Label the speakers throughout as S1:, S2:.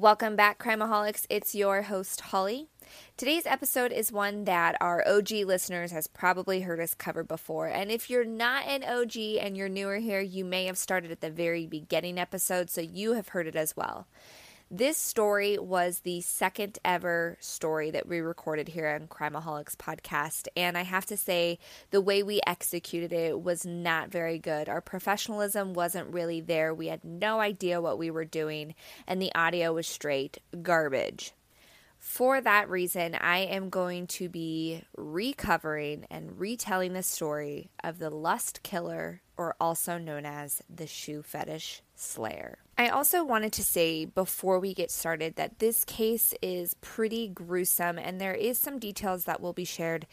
S1: Welcome back, Crimeaholics. It's your host, Holly. Today's episode is one that our OG listeners has probably heard us cover before. And if you're not an OG and you're newer here, you may have started at the very beginning episode, so you have heard it as well. This story was the second ever story that we recorded here on Crimeaholics podcast. And I have to say, the way we executed it was not very good. Our professionalism wasn't really there. We had no idea what we were doing, and the audio was straight garbage. For that reason, I am going to be recovering and retelling the story of the lust killer, or also known as the shoe fetish slayer. I also wanted to say before we get started that this case is pretty gruesome and there is some details that will be shared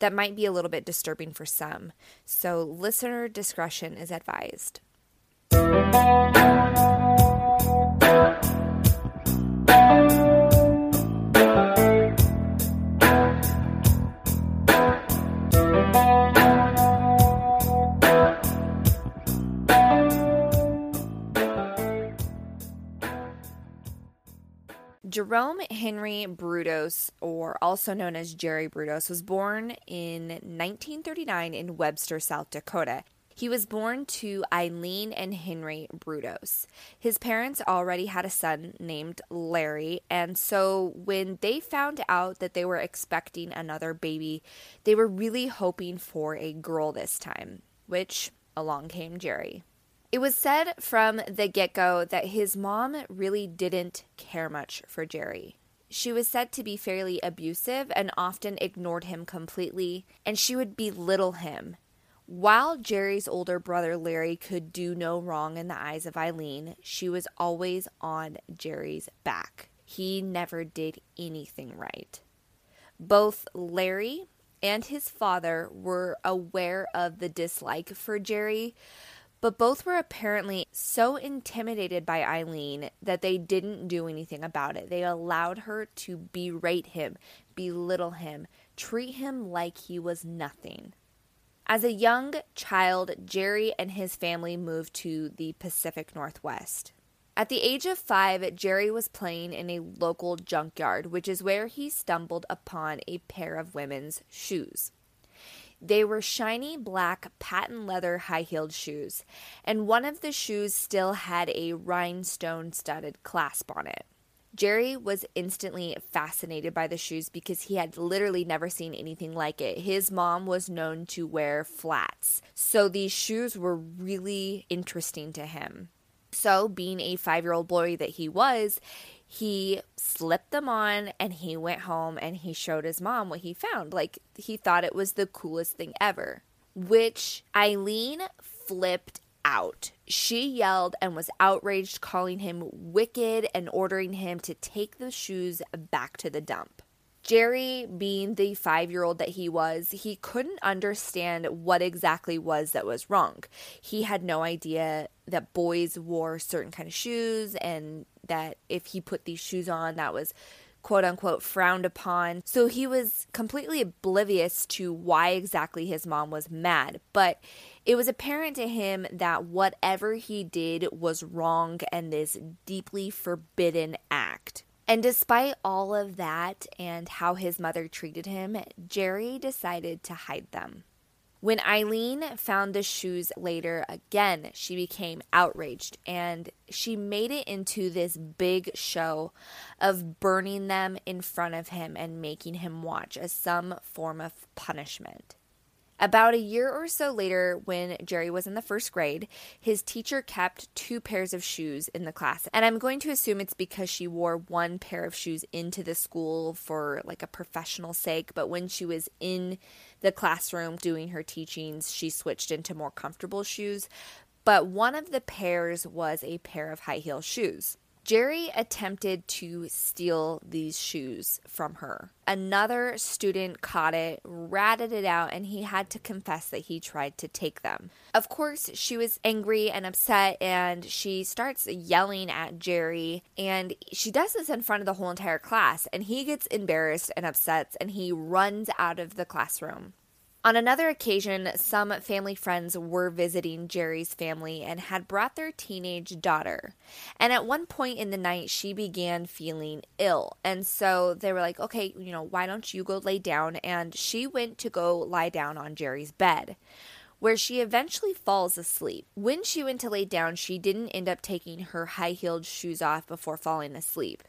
S1: that might be a little bit disturbing for some. So listener discretion is advised. Jerome Henry Brudos, or also known as Jerry Brudos, was born in 1939 in Webster, South Dakota. He was born to Eileen and Henry Brudos. His parents already had a son named Larry, and so when they found out that they were expecting another baby, they were really hoping for a girl this time, which along came Jerry. It was said from the get go that his mom really didn't care much for Jerry. She was said to be fairly abusive and often ignored him completely, and she would belittle him. While Jerry's older brother Larry could do no wrong in the eyes of Eileen, she was always on Jerry's back. He never did anything right. Both Larry and his father were aware of the dislike for Jerry, but both were apparently so intimidated by Eileen that they didn't do anything about it. They allowed her to berate him, belittle him, treat him like he was nothing. As a young child, Jerry and his family moved to the Pacific Northwest. At the age of five, Jerry was playing in a local junkyard, which is where he stumbled upon a pair of women's shoes. They were shiny black patent leather high heeled shoes, and one of the shoes still had a rhinestone studded clasp on it. Jerry was instantly fascinated by the shoes because he had literally never seen anything like it. His mom was known to wear flats, so these shoes were really interesting to him. So, being a five year old boy that he was, he slipped them on and he went home and he showed his mom what he found. Like he thought it was the coolest thing ever, which Eileen flipped out. She yelled and was outraged, calling him wicked and ordering him to take the shoes back to the dump. Jerry, being the five year old that he was, he couldn't understand what exactly was that was wrong. He had no idea that boys wore certain kind of shoes and that if he put these shoes on, that was quote unquote frowned upon. So he was completely oblivious to why exactly his mom was mad. But it was apparent to him that whatever he did was wrong and this deeply forbidden act. And despite all of that and how his mother treated him, Jerry decided to hide them. When Eileen found the shoes later again, she became outraged and she made it into this big show of burning them in front of him and making him watch as some form of punishment. About a year or so later, when Jerry was in the first grade, his teacher kept two pairs of shoes in the class. And I'm going to assume it's because she wore one pair of shoes into the school for like a professional sake. But when she was in the classroom doing her teachings, she switched into more comfortable shoes. But one of the pairs was a pair of high heel shoes. Jerry attempted to steal these shoes from her. Another student caught it, ratted it out, and he had to confess that he tried to take them. Of course, she was angry and upset, and she starts yelling at Jerry. And she does this in front of the whole entire class, and he gets embarrassed and upset, and he runs out of the classroom. On another occasion, some family friends were visiting Jerry's family and had brought their teenage daughter. And at one point in the night, she began feeling ill. And so they were like, okay, you know, why don't you go lay down? And she went to go lie down on Jerry's bed where she eventually falls asleep. When she went to lay down, she didn't end up taking her high heeled shoes off before falling asleep.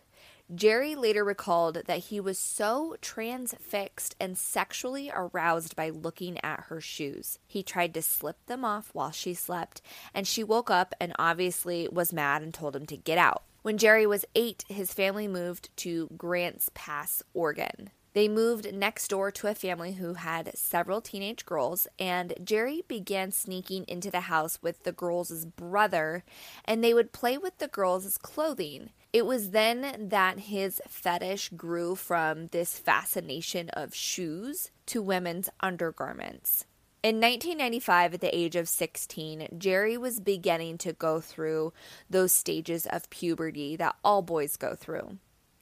S1: Jerry later recalled that he was so transfixed and sexually aroused by looking at her shoes. He tried to slip them off while she slept, and she woke up and obviously was mad and told him to get out. When Jerry was eight, his family moved to Grants Pass, Oregon. They moved next door to a family who had several teenage girls, and Jerry began sneaking into the house with the girls' brother, and they would play with the girls' clothing. It was then that his fetish grew from this fascination of shoes to women's undergarments. In 1995, at the age of 16, Jerry was beginning to go through those stages of puberty that all boys go through.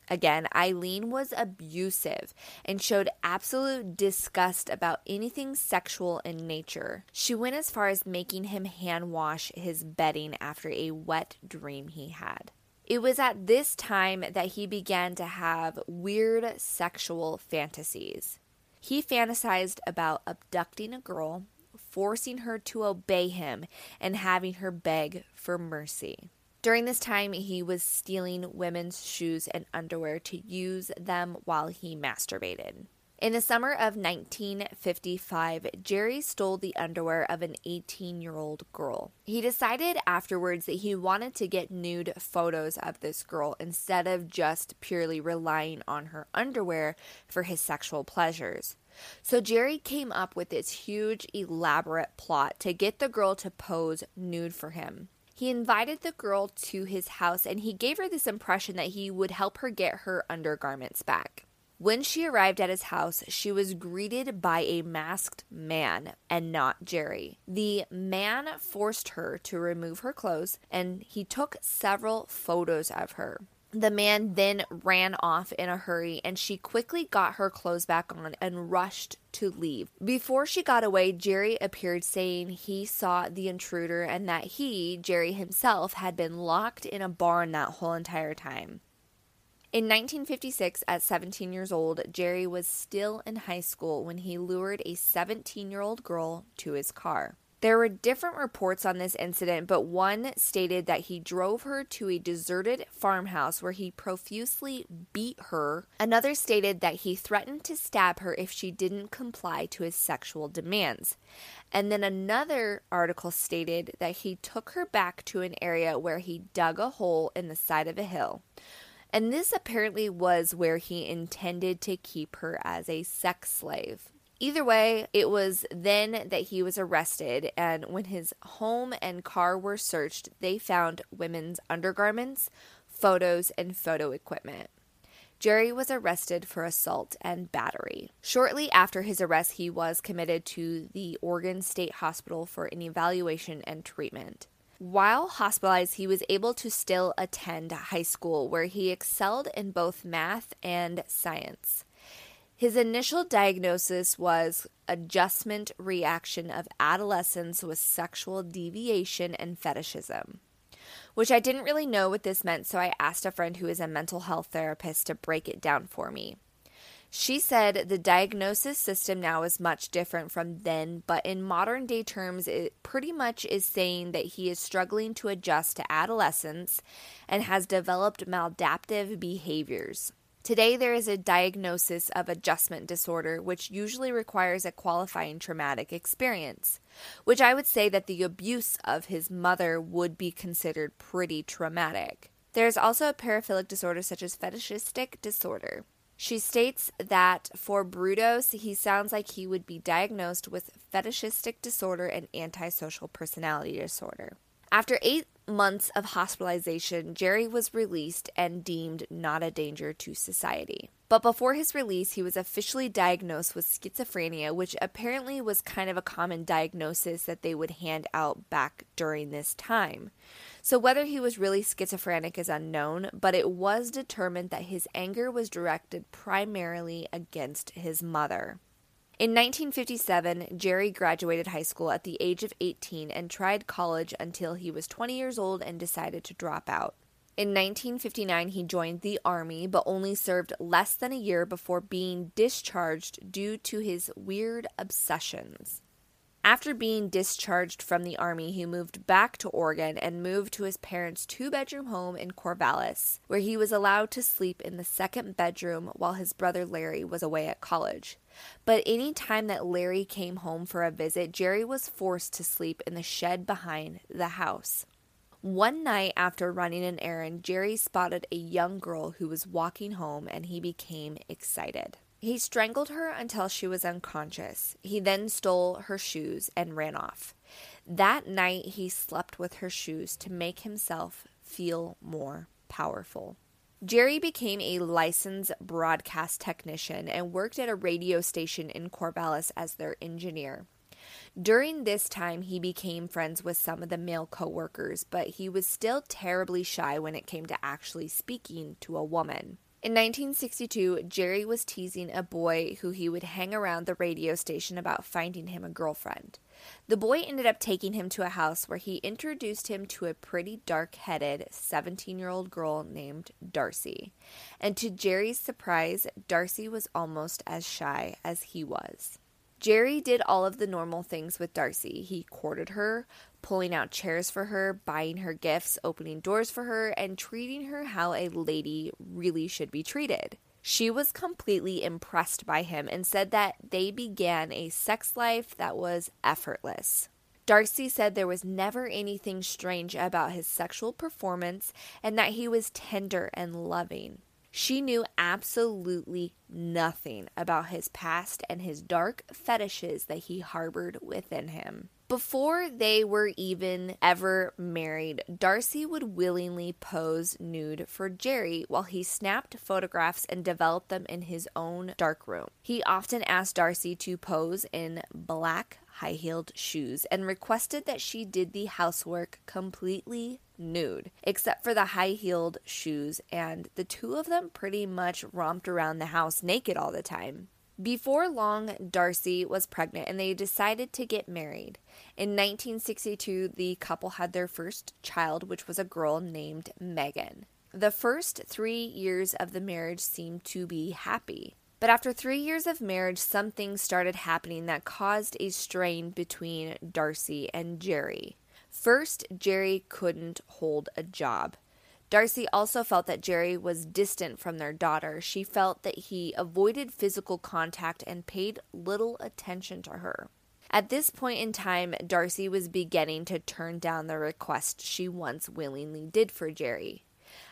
S1: Again, Eileen was abusive and showed absolute disgust about anything sexual in nature. She went as far as making him hand wash his bedding after a wet dream he had. It was at this time that he began to have weird sexual fantasies. He fantasized about abducting a girl, forcing her to obey him, and having her beg for mercy. During this time, he was stealing women's shoes and underwear to use them while he masturbated. In the summer of 1955, Jerry stole the underwear of an 18 year old girl. He decided afterwards that he wanted to get nude photos of this girl instead of just purely relying on her underwear for his sexual pleasures. So Jerry came up with this huge, elaborate plot to get the girl to pose nude for him. He invited the girl to his house and he gave her this impression that he would help her get her undergarments back. When she arrived at his house, she was greeted by a masked man and not Jerry. The man forced her to remove her clothes and he took several photos of her. The man then ran off in a hurry and she quickly got her clothes back on and rushed to leave. Before she got away, Jerry appeared saying he saw the intruder and that he, Jerry himself, had been locked in a barn that whole entire time. In 1956, at 17 years old, Jerry was still in high school when he lured a 17 year old girl to his car. There were different reports on this incident, but one stated that he drove her to a deserted farmhouse where he profusely beat her. Another stated that he threatened to stab her if she didn't comply to his sexual demands. And then another article stated that he took her back to an area where he dug a hole in the side of a hill and this apparently was where he intended to keep her as a sex slave. Either way, it was then that he was arrested, and when his home and car were searched, they found women's undergarments, photos, and photo equipment. Jerry was arrested for assault and battery. Shortly after his arrest, he was committed to the Oregon State Hospital for an evaluation and treatment. While hospitalized, he was able to still attend high school where he excelled in both math and science. His initial diagnosis was adjustment reaction of adolescence with sexual deviation and fetishism, which I didn't really know what this meant, so I asked a friend who is a mental health therapist to break it down for me. She said the diagnosis system now is much different from then, but in modern day terms, it pretty much is saying that he is struggling to adjust to adolescence and has developed maladaptive behaviors. Today, there is a diagnosis of adjustment disorder, which usually requires a qualifying traumatic experience, which I would say that the abuse of his mother would be considered pretty traumatic. There is also a paraphilic disorder, such as fetishistic disorder. She states that for Brudos, he sounds like he would be diagnosed with fetishistic disorder and antisocial personality disorder. After eight months of hospitalization, Jerry was released and deemed not a danger to society. But before his release, he was officially diagnosed with schizophrenia, which apparently was kind of a common diagnosis that they would hand out back during this time. So, whether he was really schizophrenic is unknown, but it was determined that his anger was directed primarily against his mother. In 1957, Jerry graduated high school at the age of 18 and tried college until he was 20 years old and decided to drop out. In 1959, he joined the Army, but only served less than a year before being discharged due to his weird obsessions. After being discharged from the Army, he moved back to Oregon and moved to his parents' two bedroom home in Corvallis, where he was allowed to sleep in the second bedroom while his brother Larry was away at college. But any time that Larry came home for a visit, Jerry was forced to sleep in the shed behind the house. One night after running an errand, Jerry spotted a young girl who was walking home and he became excited. He strangled her until she was unconscious. He then stole her shoes and ran off. That night, he slept with her shoes to make himself feel more powerful. Jerry became a licensed broadcast technician and worked at a radio station in Corvallis as their engineer. During this time, he became friends with some of the male coworkers, but he was still terribly shy when it came to actually speaking to a woman. In 1962, Jerry was teasing a boy who he would hang around the radio station about finding him a girlfriend. The boy ended up taking him to a house where he introduced him to a pretty dark headed 17 year old girl named Darcy. And to Jerry's surprise, Darcy was almost as shy as he was. Jerry did all of the normal things with Darcy. He courted her, pulling out chairs for her, buying her gifts, opening doors for her, and treating her how a lady really should be treated. She was completely impressed by him and said that they began a sex life that was effortless. Darcy said there was never anything strange about his sexual performance and that he was tender and loving. She knew absolutely nothing about his past and his dark fetishes that he harbored within him. Before they were even ever married, Darcy would willingly pose nude for Jerry while he snapped photographs and developed them in his own darkroom. He often asked Darcy to pose in black high heeled shoes and requested that she did the housework completely nude, except for the high heeled shoes, and the two of them pretty much romped around the house naked all the time. Before long, Darcy was pregnant and they decided to get married. In 1962, the couple had their first child, which was a girl named Megan. The first three years of the marriage seemed to be happy. But after three years of marriage, something started happening that caused a strain between Darcy and Jerry. First, Jerry couldn't hold a job. Darcy also felt that Jerry was distant from their daughter. She felt that he avoided physical contact and paid little attention to her. At this point in time, Darcy was beginning to turn down the request she once willingly did for Jerry.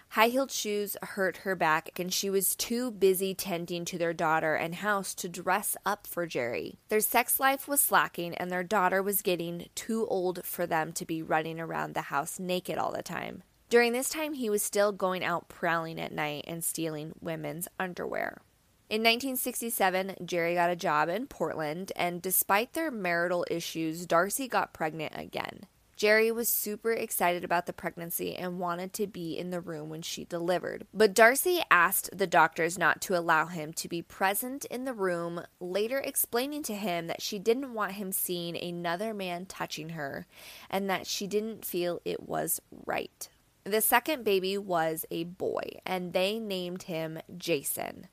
S1: High heeled shoes hurt her back, and she was too busy tending to their daughter and house to dress up for Jerry. Their sex life was slacking, and their daughter was getting too old for them to be running around the house naked all the time. During this time, he was still going out prowling at night and stealing women's underwear. In 1967, Jerry got a job in Portland, and despite their marital issues, Darcy got pregnant again. Jerry was super excited about the pregnancy and wanted to be in the room when she delivered. But Darcy asked the doctors not to allow him to be present in the room, later explaining to him that she didn't want him seeing another man touching her and that she didn't feel it was right. The second baby was a boy, and they named him Jason.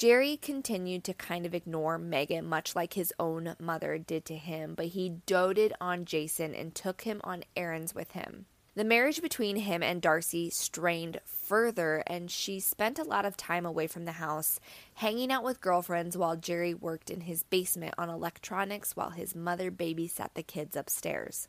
S1: Jerry continued to kind of ignore Megan, much like his own mother did to him, but he doted on Jason and took him on errands with him. The marriage between him and Darcy strained further, and she spent a lot of time away from the house, hanging out with girlfriends while Jerry worked in his basement on electronics while his mother babysat the kids upstairs.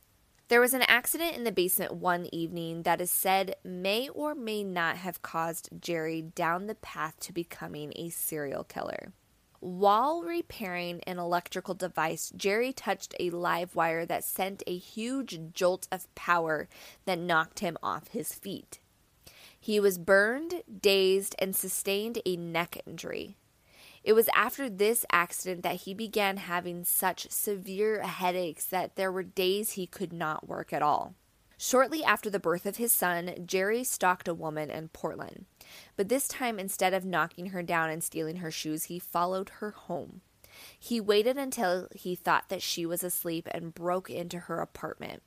S1: There was an accident in the basement one evening that is said may or may not have caused Jerry down the path to becoming a serial killer. While repairing an electrical device, Jerry touched a live wire that sent a huge jolt of power that knocked him off his feet. He was burned, dazed, and sustained a neck injury. It was after this accident that he began having such severe headaches that there were days he could not work at all. Shortly after the birth of his son, Jerry stalked a woman in Portland. But this time, instead of knocking her down and stealing her shoes, he followed her home. He waited until he thought that she was asleep and broke into her apartment.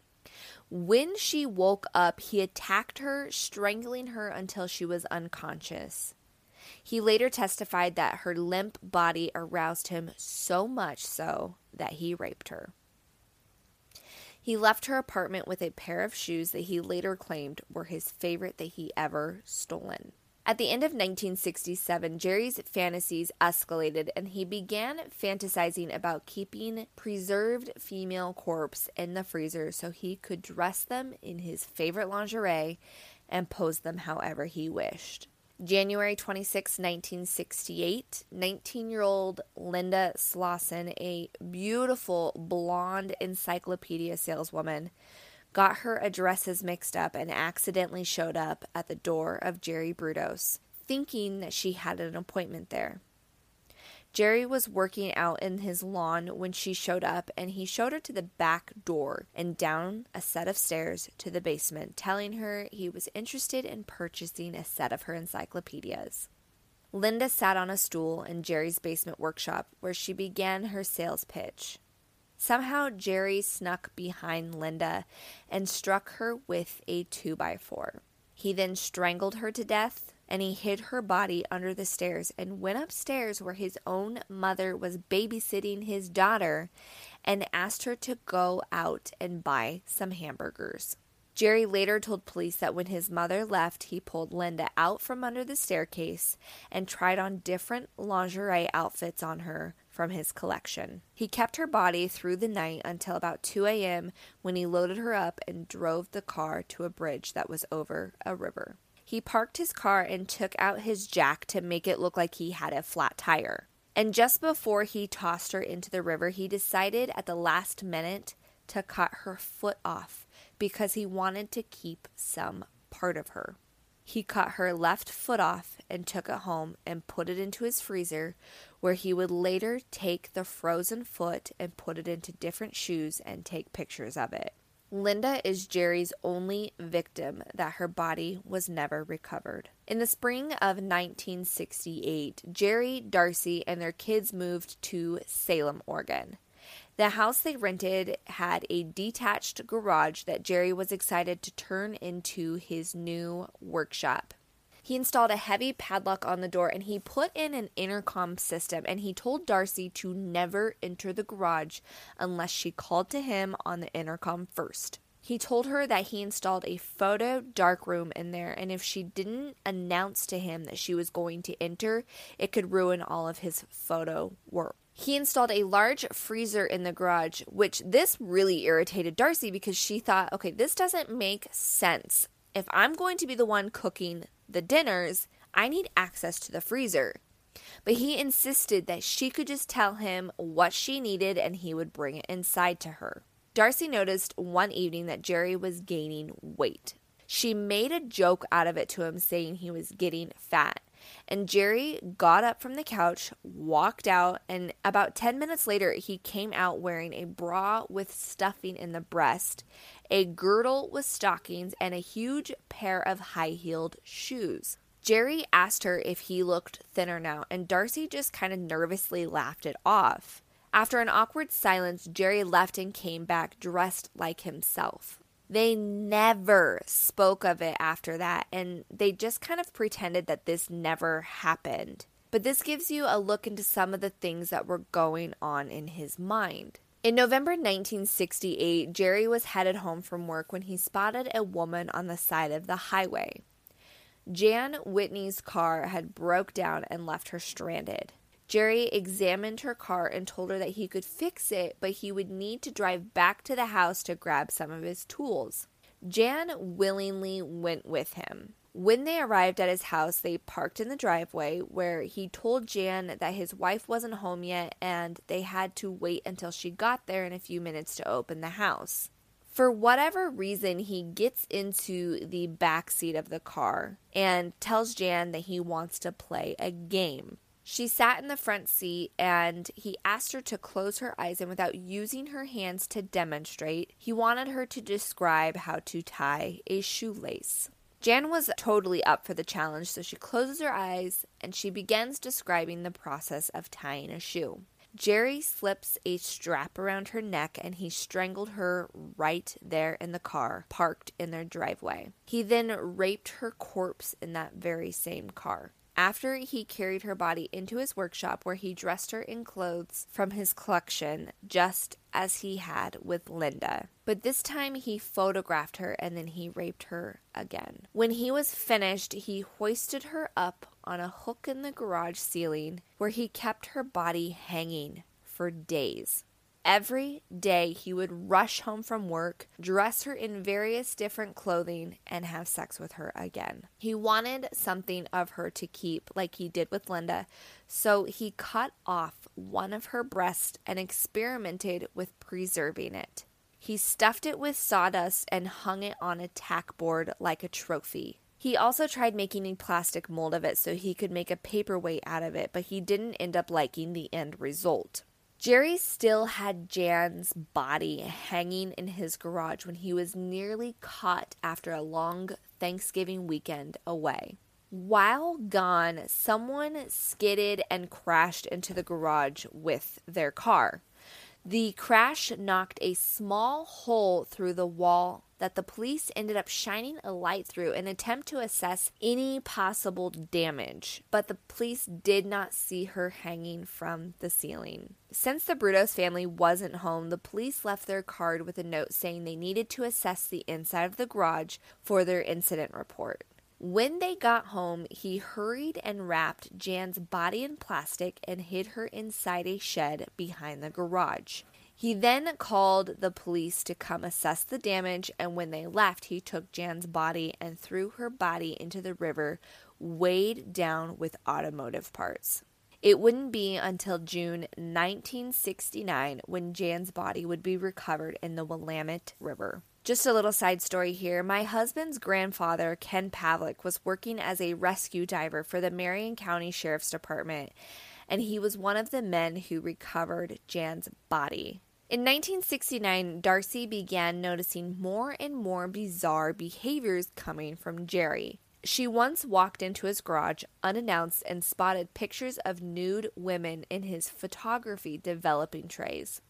S1: When she woke up, he attacked her, strangling her until she was unconscious. He later testified that her limp body aroused him so much so that he raped her. He left her apartment with a pair of shoes that he later claimed were his favorite that he ever stolen. At the end of 1967, Jerry's fantasies escalated and he began fantasizing about keeping preserved female corpses in the freezer so he could dress them in his favorite lingerie and pose them however he wished. January 26, 1968, 19 year old Linda Slawson, a beautiful blonde encyclopedia saleswoman, got her addresses mixed up and accidentally showed up at the door of Jerry Brudos, thinking that she had an appointment there. Jerry was working out in his lawn when she showed up, and he showed her to the back door and down a set of stairs to the basement, telling her he was interested in purchasing a set of her encyclopedias. Linda sat on a stool in Jerry's basement workshop where she began her sales pitch. Somehow, Jerry snuck behind Linda and struck her with a two by four. He then strangled her to death and he hid her body under the stairs and went upstairs where his own mother was babysitting his daughter and asked her to go out and buy some hamburgers. Jerry later told police that when his mother left, he pulled Linda out from under the staircase and tried on different lingerie outfits on her from his collection. He kept her body through the night until about 2 a.m. when he loaded her up and drove the car to a bridge that was over a river. He parked his car and took out his jack to make it look like he had a flat tire. And just before he tossed her into the river, he decided at the last minute to cut her foot off because he wanted to keep some part of her. He cut her left foot off and took it home and put it into his freezer, where he would later take the frozen foot and put it into different shoes and take pictures of it. Linda is Jerry's only victim that her body was never recovered. In the spring of 1968, Jerry, Darcy, and their kids moved to Salem, Oregon. The house they rented had a detached garage that Jerry was excited to turn into his new workshop. He installed a heavy padlock on the door and he put in an intercom system and he told Darcy to never enter the garage unless she called to him on the intercom first. He told her that he installed a photo darkroom in there, and if she didn't announce to him that she was going to enter, it could ruin all of his photo work. He installed a large freezer in the garage, which this really irritated Darcy because she thought, okay, this doesn't make sense. If I'm going to be the one cooking the dinners, I need access to the freezer. But he insisted that she could just tell him what she needed and he would bring it inside to her. Darcy noticed one evening that Jerry was gaining weight. She made a joke out of it to him, saying he was getting fat. And Jerry got up from the couch, walked out, and about 10 minutes later, he came out wearing a bra with stuffing in the breast, a girdle with stockings, and a huge pair of high heeled shoes. Jerry asked her if he looked thinner now, and Darcy just kind of nervously laughed it off. After an awkward silence, Jerry left and came back dressed like himself. They never spoke of it after that, and they just kind of pretended that this never happened. But this gives you a look into some of the things that were going on in his mind. In November 1968, Jerry was headed home from work when he spotted a woman on the side of the highway. Jan Whitney's car had broke down and left her stranded. Jerry examined her car and told her that he could fix it, but he would need to drive back to the house to grab some of his tools. Jan willingly went with him. When they arrived at his house, they parked in the driveway where he told Jan that his wife wasn't home yet and they had to wait until she got there in a few minutes to open the house. For whatever reason, he gets into the back seat of the car and tells Jan that he wants to play a game. She sat in the front seat and he asked her to close her eyes and without using her hands to demonstrate, he wanted her to describe how to tie a shoelace. Jan was totally up for the challenge, so she closes her eyes and she begins describing the process of tying a shoe. Jerry slips a strap around her neck and he strangled her right there in the car parked in their driveway. He then raped her corpse in that very same car. After he carried her body into his workshop, where he dressed her in clothes from his collection, just as he had with Linda. But this time he photographed her and then he raped her again. When he was finished, he hoisted her up on a hook in the garage ceiling, where he kept her body hanging for days. Every day he would rush home from work, dress her in various different clothing, and have sex with her again. He wanted something of her to keep, like he did with Linda, so he cut off one of her breasts and experimented with preserving it. He stuffed it with sawdust and hung it on a tack board like a trophy. He also tried making a plastic mold of it so he could make a paperweight out of it, but he didn't end up liking the end result. Jerry still had Jan's body hanging in his garage when he was nearly caught after a long Thanksgiving weekend away. While gone, someone skidded and crashed into the garage with their car. The crash knocked a small hole through the wall that the police ended up shining a light through in an attempt to assess any possible damage, but the police did not see her hanging from the ceiling. Since the Brudos family wasn't home, the police left their card with a note saying they needed to assess the inside of the garage for their incident report. When they got home, he hurried and wrapped Jan's body in plastic and hid her inside a shed behind the garage. He then called the police to come assess the damage, and when they left, he took Jan's body and threw her body into the river, weighed down with automotive parts. It wouldn't be until June 1969 when Jan's body would be recovered in the Willamette River. Just a little side story here. My husband's grandfather, Ken Pavlik, was working as a rescue diver for the Marion County Sheriff's Department and he was one of the men who recovered Jan's body. In 1969, Darcy began noticing more and more bizarre behaviors coming from Jerry. She once walked into his garage unannounced and spotted pictures of nude women in his photography developing trays.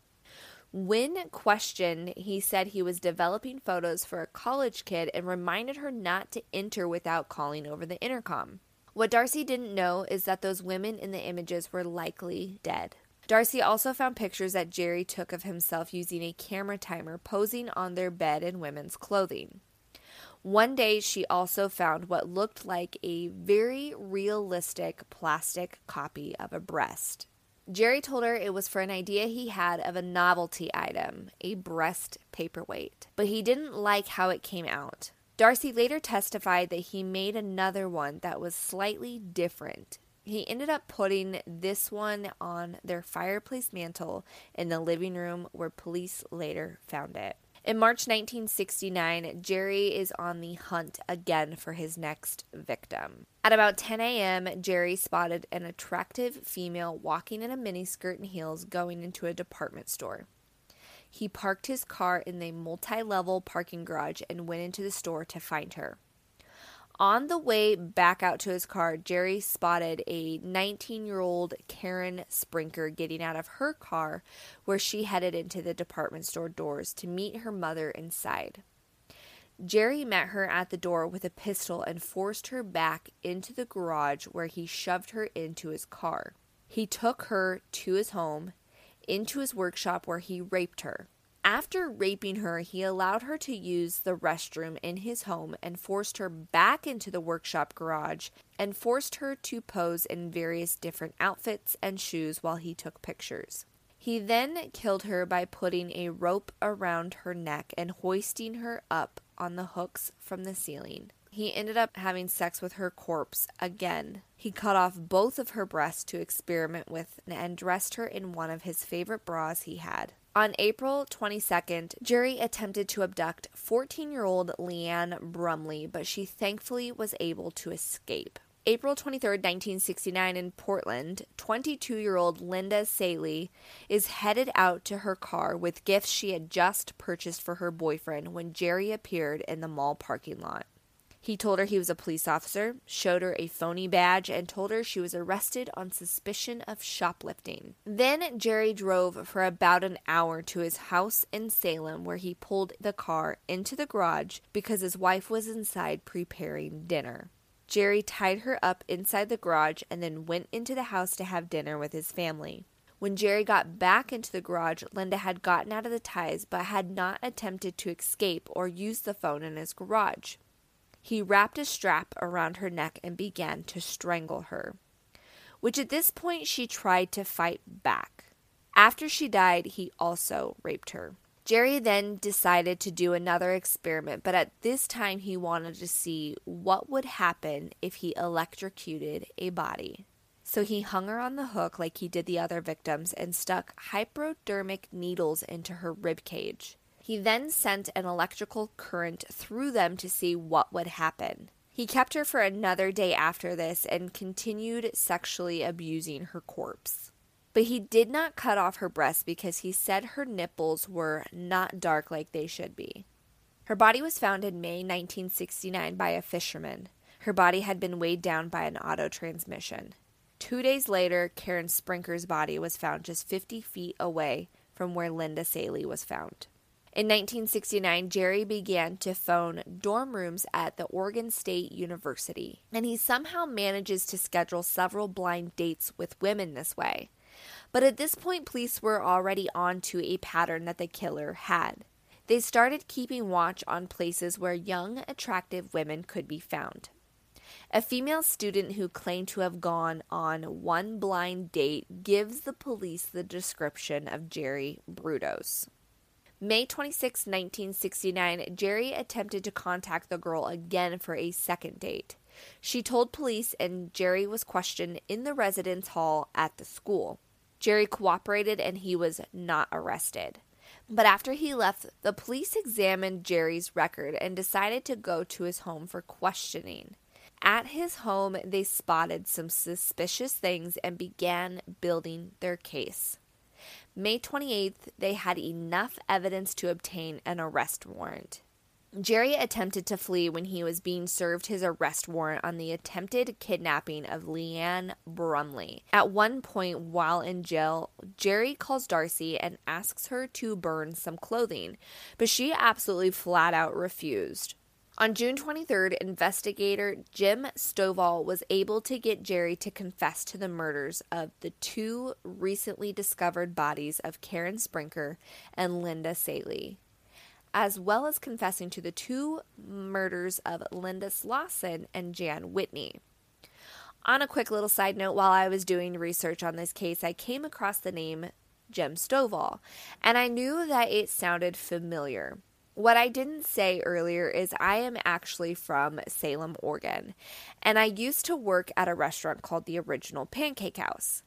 S1: When questioned, he said he was developing photos for a college kid and reminded her not to enter without calling over the intercom. What Darcy didn't know is that those women in the images were likely dead. Darcy also found pictures that Jerry took of himself using a camera timer posing on their bed in women's clothing. One day, she also found what looked like a very realistic plastic copy of a breast. Jerry told her it was for an idea he had of a novelty item, a breast paperweight, but he didn't like how it came out. Darcy later testified that he made another one that was slightly different. He ended up putting this one on their fireplace mantle in the living room where police later found it. In March 1969, Jerry is on the hunt again for his next victim. At about 10 a.m., Jerry spotted an attractive female walking in a miniskirt and heels going into a department store. He parked his car in the multi level parking garage and went into the store to find her. On the way back out to his car, Jerry spotted a 19 year old Karen Sprinker getting out of her car where she headed into the department store doors to meet her mother inside. Jerry met her at the door with a pistol and forced her back into the garage where he shoved her into his car. He took her to his home, into his workshop where he raped her. After raping her, he allowed her to use the restroom in his home and forced her back into the workshop garage and forced her to pose in various different outfits and shoes while he took pictures. He then killed her by putting a rope around her neck and hoisting her up on the hooks from the ceiling. He ended up having sex with her corpse again. He cut off both of her breasts to experiment with and dressed her in one of his favorite bras he had. On April 22nd, Jerry attempted to abduct 14 year old Leanne Brumley, but she thankfully was able to escape. April 23, 1969, in Portland, 22 year old Linda Salee is headed out to her car with gifts she had just purchased for her boyfriend when Jerry appeared in the mall parking lot. He told her he was a police officer, showed her a phony badge, and told her she was arrested on suspicion of shoplifting. Then Jerry drove for about an hour to his house in Salem, where he pulled the car into the garage because his wife was inside preparing dinner. Jerry tied her up inside the garage and then went into the house to have dinner with his family. When Jerry got back into the garage, Linda had gotten out of the ties but had not attempted to escape or use the phone in his garage. He wrapped a strap around her neck and began to strangle her, which at this point she tried to fight back. After she died, he also raped her. Jerry then decided to do another experiment, but at this time he wanted to see what would happen if he electrocuted a body. So he hung her on the hook like he did the other victims and stuck hypodermic needles into her rib cage. He then sent an electrical current through them to see what would happen. He kept her for another day after this and continued sexually abusing her corpse. But he did not cut off her breasts because he said her nipples were not dark like they should be. Her body was found in May 1969 by a fisherman. Her body had been weighed down by an auto transmission. Two days later, Karen Sprinker's body was found just 50 feet away from where Linda Salee was found. In 1969, Jerry began to phone dorm rooms at the Oregon State University, and he somehow manages to schedule several blind dates with women this way. But at this point, police were already on to a pattern that the killer had. They started keeping watch on places where young, attractive women could be found. A female student who claimed to have gone on one blind date gives the police the description of Jerry Brudos. May 26, 1969, Jerry attempted to contact the girl again for a second date. She told police, and Jerry was questioned in the residence hall at the school. Jerry cooperated and he was not arrested. But after he left, the police examined Jerry's record and decided to go to his home for questioning. At his home, they spotted some suspicious things and began building their case. May 28th, they had enough evidence to obtain an arrest warrant. Jerry attempted to flee when he was being served his arrest warrant on the attempted kidnapping of Leanne Brumley. At one point while in jail, Jerry calls Darcy and asks her to burn some clothing, but she absolutely flat out refused. On June 23rd, investigator Jim Stovall was able to get Jerry to confess to the murders of the two recently discovered bodies of Karen Sprinker and Linda Salee, as well as confessing to the two murders of Linda Slawson and Jan Whitney. On a quick little side note, while I was doing research on this case, I came across the name Jim Stovall, and I knew that it sounded familiar. What I didn't say earlier is I am actually from Salem, Oregon, and I used to work at a restaurant called the Original Pancake House.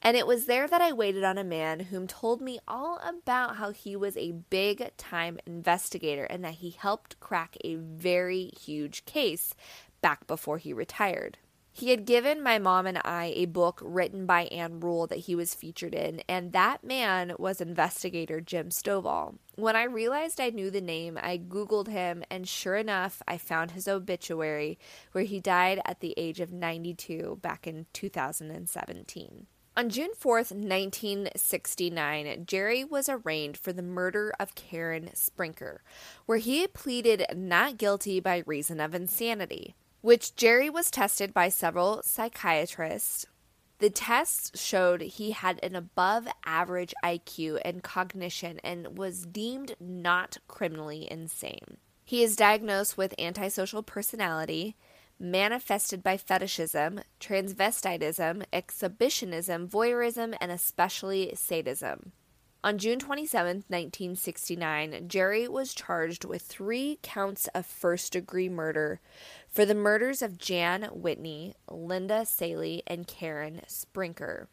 S1: And it was there that I waited on a man whom told me all about how he was a big time investigator and that he helped crack a very huge case back before he retired. He had given my mom and I a book written by Ann Rule that he was featured in, and that man was investigator Jim Stovall. When I realized I knew the name, I Googled him, and sure enough, I found his obituary where he died at the age of 92 back in 2017. On June 4th, 1969, Jerry was arraigned for the murder of Karen Sprinker, where he pleaded not guilty by reason of insanity which Jerry was tested by several psychiatrists. The tests showed he had an above average IQ and cognition and was deemed not criminally insane. He is diagnosed with antisocial personality, manifested by fetishism, transvestitism, exhibitionism, voyeurism, and especially sadism. On June 27, 1969, Jerry was charged with three counts of first degree murder for the murders of Jan Whitney, Linda Salee, and Karen Sprinker.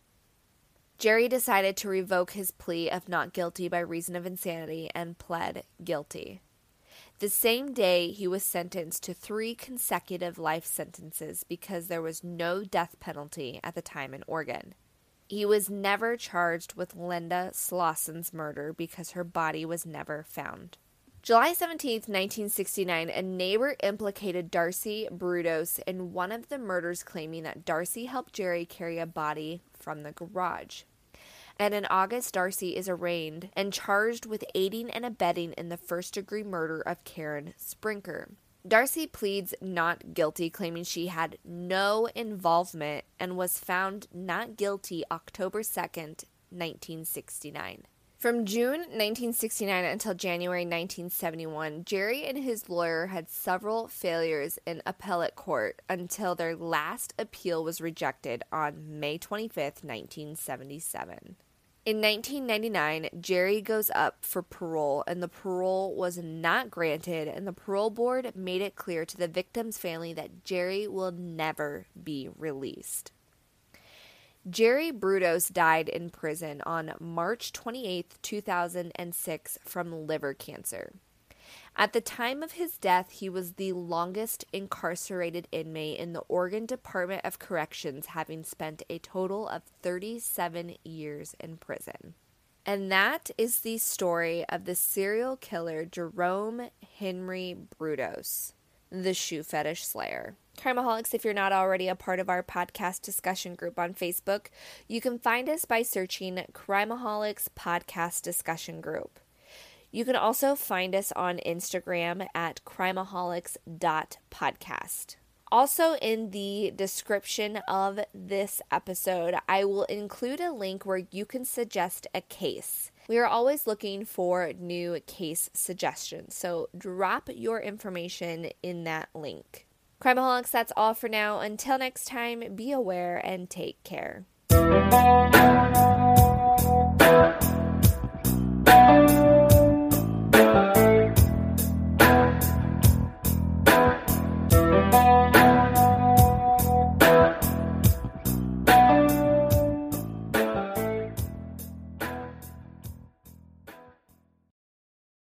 S1: Jerry decided to revoke his plea of not guilty by reason of insanity and pled guilty. The same day, he was sentenced to three consecutive life sentences because there was no death penalty at the time in Oregon. He was never charged with Linda Slawson's murder because her body was never found. July 17, 1969, a neighbor implicated Darcy Brudos in one of the murders, claiming that Darcy helped Jerry carry a body from the garage. And in August, Darcy is arraigned and charged with aiding and abetting in the first degree murder of Karen Sprinker. Darcy pleads not guilty, claiming she had no involvement and was found not guilty October 2nd, 1969. From June 1969 until January 1971, Jerry and his lawyer had several failures in appellate court until their last appeal was rejected on May 25, 1977. In 1999, Jerry goes up for parole, and the parole was not granted, and the parole board made it clear to the victim's family that Jerry will never be released. Jerry Brudos died in prison on March 28, 2006, from liver cancer. At the time of his death, he was the longest incarcerated inmate in the Oregon Department of Corrections, having spent a total of 37 years in prison. And that is the story of the serial killer Jerome Henry Brudos, the shoe fetish slayer. Crimeaholics, if you're not already a part of our podcast discussion group on Facebook, you can find us by searching Crimeaholics Podcast Discussion Group. You can also find us on Instagram at crimeaholics.podcast. Also, in the description of this episode, I will include a link where you can suggest a case. We are always looking for new case suggestions, so drop your information in that link. Crimeaholics, that's all for now. Until next time, be aware and take care.